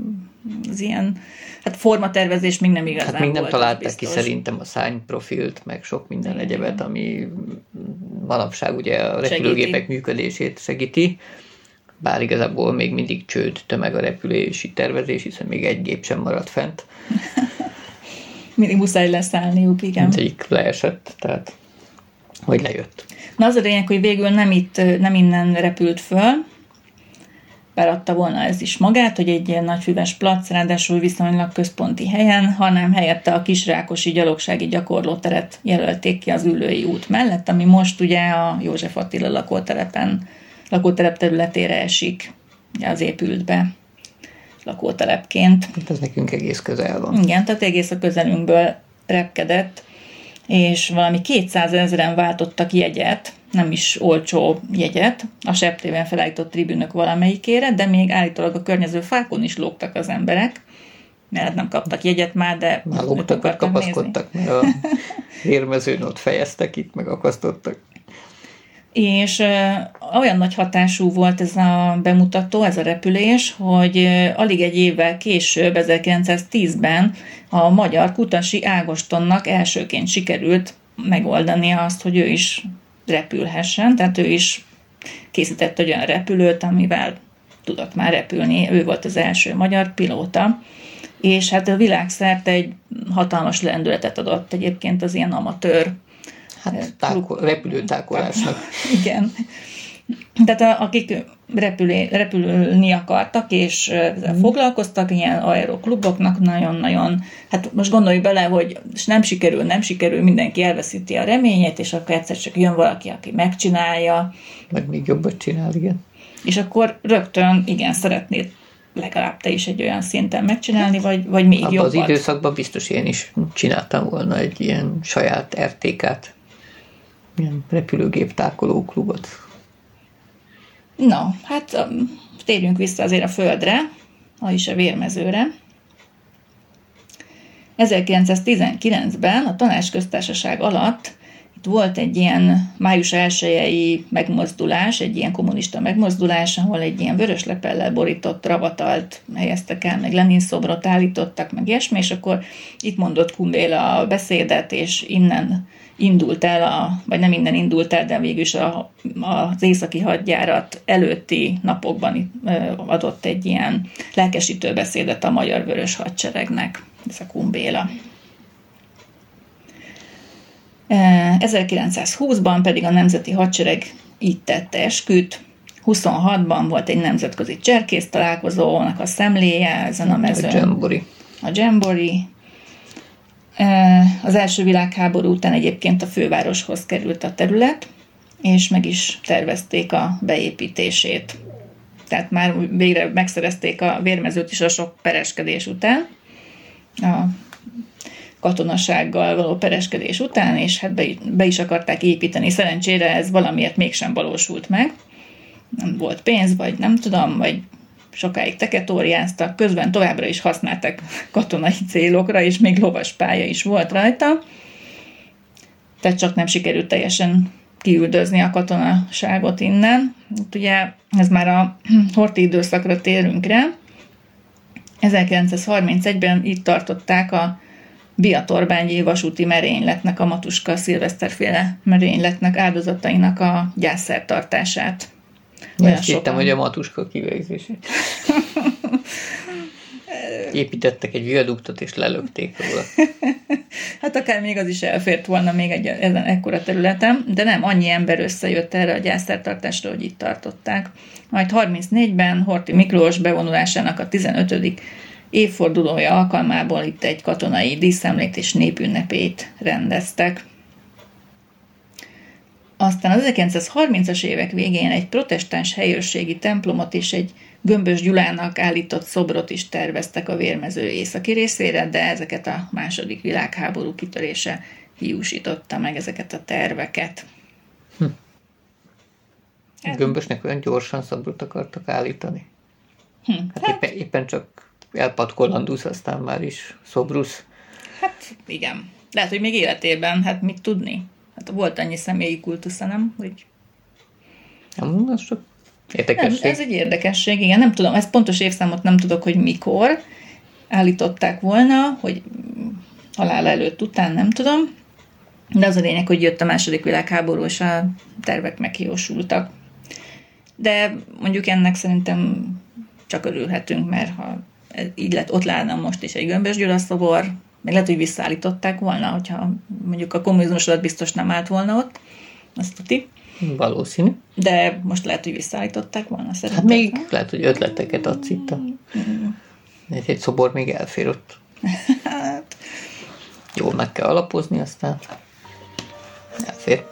az ilyen, hát formatervezés még nem igazán Hát még nem volt, találták ki szerintem a szárnyprofilt, meg sok minden Igen, egyebet, ami manapság ugye a repülőgépek Segíti. működését segíti. Bár igazából még mindig csőd tömeg a repülési tervezés, hiszen még egy gép sem maradt fent. Mindig muszáj leszállniuk, igen. Mint egyik leesett, tehát hogy lejött. Na az a lényeg, hogy végül nem itt, nem innen repült föl, bár adta volna ez is magát, hogy egy ilyen nagyfüves plac, ráadásul viszonylag központi helyen, hanem helyette a Kisrákosi gyalogsági gyakorlóteret jelölték ki az ülői út mellett, ami most ugye a József Attila lakótelepen, lakótelep területére esik, az épült be lakótelepként. Hát ez nekünk egész közel van. Igen, tehát egész a közelünkből repkedett, és valami 200 ezeren váltottak jegyet, nem is olcsó jegyet, a septében felállított tribünök valamelyikére, de még állítólag a környező fákon is lógtak az emberek, mert nem kaptak jegyet már, de Már lógtak, akartak nézni. kapaszkodtak, mert a érmezőn ott fejeztek, itt meg akasztottak. És olyan nagy hatású volt ez a bemutató, ez a repülés, hogy alig egy évvel később, 1910-ben a magyar Kutasi Ágostonnak elsőként sikerült megoldani azt, hogy ő is repülhessen, tehát ő is készített olyan repülőt, amivel tudott már repülni, ő volt az első magyar pilóta, és hát a világszerte egy hatalmas lendületet adott egyébként az ilyen amatőr Hát táko- repülőtákolásnak. igen. Tehát akik repülé, repülni akartak, és ezzel foglalkoztak, ilyen aerokluboknak nagyon-nagyon, hát most gondolj bele, hogy és nem sikerül, nem sikerül, mindenki elveszíti a reményét, és akkor egyszer csak jön valaki, aki megcsinálja, Meg még jobbat csinál, igen. és akkor rögtön, igen, szeretnéd legalább te is egy olyan szinten megcsinálni, vagy, vagy még Abban jobbat. az időszakban biztos én is csináltam volna egy ilyen saját RTK-t, ilyen repülőgép tákoló klubot. Na, hát um, térjünk vissza azért a földre, vagyis a vérmezőre. 1919-ben a tanácsköztársaság alatt volt egy ilyen május 1 megmozdulás, egy ilyen kommunista megmozdulás, ahol egy ilyen vörös lepellel borított ravatalt helyeztek el, meg Lenin szobrot állítottak, meg ilyesmi, és akkor itt mondott Kumbéla a beszédet, és innen indult el, a, vagy nem innen indult el, de végül is a, az északi hadjárat előtti napokban adott egy ilyen lelkesítő beszédet a Magyar Vörös Hadseregnek, ez a Kumbéla. 1920-ban pedig a Nemzeti Hadsereg így tette esküt, 26-ban volt egy nemzetközi cserkész találkozónak a szemléje ezen a mezőn. A Jambori. A Jambori. Az első világháború után egyébként a fővároshoz került a terület, és meg is tervezték a beépítését. Tehát már végre megszerezték a vérmezőt is a sok pereskedés után. A katonasággal való pereskedés után, és hát be, be is akarták építeni. Szerencsére ez valamiért mégsem valósult meg. Nem volt pénz, vagy nem tudom, vagy sokáig teketóriáztak, közben továbbra is használtak katonai célokra, és még lovas pálya is volt rajta. Tehát csak nem sikerült teljesen kiüldözni a katonaságot innen. Itt ugye ez már a horti időszakra térünk rá. 1931-ben itt tartották a Biatorbányi vasúti merényletnek, a Matuska szilveszterféle merényletnek áldozatainak a gyászszertartását. Olyan Ezt hittem, hogy a Matuska kivégzését. Építettek egy viaduktot, és lelökték róla. hát akár még az is elfért volna még egy ezen ekkora területen, de nem, annyi ember összejött erre a gyászszertartásra, hogy itt tartották. Majd 34-ben Horti Miklós bevonulásának a 15 évfordulója alkalmából itt egy katonai díszemlét és népünnepét rendeztek. Aztán az 1930-as évek végén egy protestáns helyőrségi templomot és egy Gömbös Gyulának állított szobrot is terveztek a vérmező északi részére, de ezeket a második világháború kitörése hiúsította meg ezeket a terveket. Hm. Gömbösnek olyan gyorsan szobrot akartak állítani? Hm. Hát, hát éppen, éppen csak elpatkolandusz, aztán már is szobrusz. Hát igen. Lehet, hogy még életében, hát mit tudni? Hát volt annyi személyi kultusza, nem? Hogy... Nem, az csak érdekesség. Nem, ez egy érdekesség, igen. Nem tudom, ez pontos évszámot nem tudok, hogy mikor állították volna, hogy halál előtt, után, nem tudom. De az a lényeg, hogy jött a második világháború, és a tervek meghiósultak. De mondjuk ennek szerintem csak örülhetünk, mert ha így lett, ott lenne most is egy gömbös Gyula szobor, meg lehet, hogy visszaállították volna, hogyha mondjuk a kommunizmus alatt biztos nem állt volna ott, azt tuti. Valószínű. De most lehet, hogy visszaállították volna szerintem. Hát még lehet, hogy ötleteket adsz itt. A... Mm. Egy, egy szobor még elfér ott. hát... Jól meg kell alapozni, aztán elfér.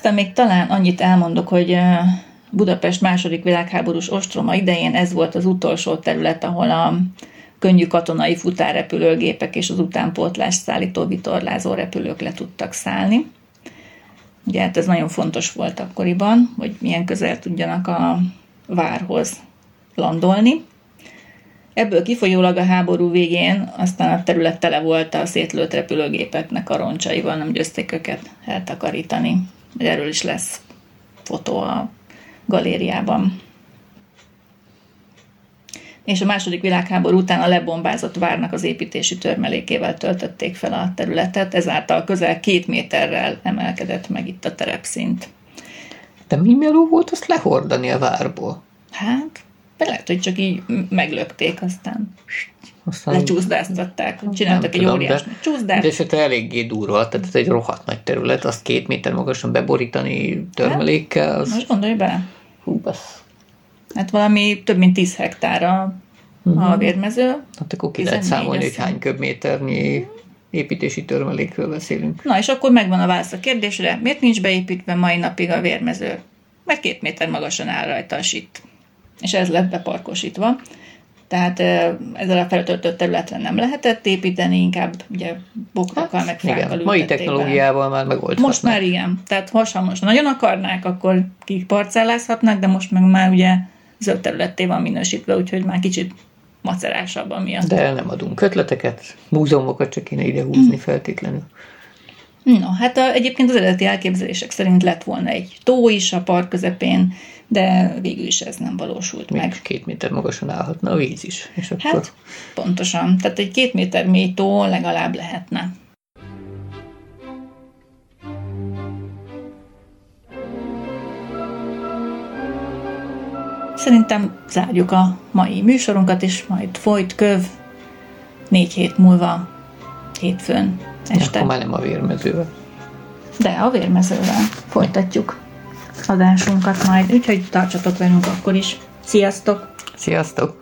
Aztán még talán annyit elmondok, hogy Budapest második világháborús ostroma idején ez volt az utolsó terület, ahol a könnyű katonai futárrepülőgépek és az utánpótlás szállító vitorlázó repülők le tudtak szállni. Ugye hát ez nagyon fontos volt akkoriban, hogy milyen közel tudjanak a várhoz landolni. Ebből kifolyólag a háború végén aztán a terület tele volt a szétlőtt repülőgépeknek a roncsaival, nem győzték őket eltakarítani erről is lesz fotó a galériában. És a második világháború után a lebombázott várnak az építési törmelékével töltötték fel a területet, ezáltal közel két méterrel emelkedett meg itt a terepszint. De mi meló volt azt lehordani a várból? Hát, de lehet, hogy csak így meglökték, aztán Aztán lecsúszdáztatták, csináltak egy tudom, óriás de- csúszdást. De esetre eléggé durva, tehát ez egy rohadt nagy terület, azt két méter magasan beborítani törmelékkel, az Most gondolj bele, hú, basz. hát valami több mint 10 hektár a, a vérmező. Hát akkor ki lehet 14 számolni, hogy hány köbméternyi építési törmelékről beszélünk. Na és akkor megvan a válasz a kérdésre, miért nincs beépítve mai napig a vérmező? Mert két méter magasan áll rajta a sit. És ez lett beparkosítva. Tehát ezzel a feltöltött területre nem lehetett építeni, inkább ugye bokrokkal, meg fákkal Hát, mai be. technológiával már megoldhatnak. Most már igen. Tehát most, ha most nagyon akarnák, akkor kiparcellázhatnak, de most meg már ugye zöld területté van minősítve, úgyhogy már kicsit macerásabb amiatt. De nem adunk ötleteket, múzeumokat csak kéne ide húzni feltétlenül. No, hát a, egyébként az eredeti elképzelések szerint lett volna egy tó is a park közepén, de végül is ez nem valósult Még meg. két méter magasan állhatna a víz is. És akkor Hát, pontosan. Tehát egy két méter mély tó legalább lehetne. Szerintem zárjuk a mai műsorunkat, és majd folyt köv négy hét múlva, hétfőn este. akkor már nem a vérmezővel. De a vérmezővel folytatjuk adásunkat majd, úgyhogy tartsatok velünk akkor is. Sziasztok! Sziasztok!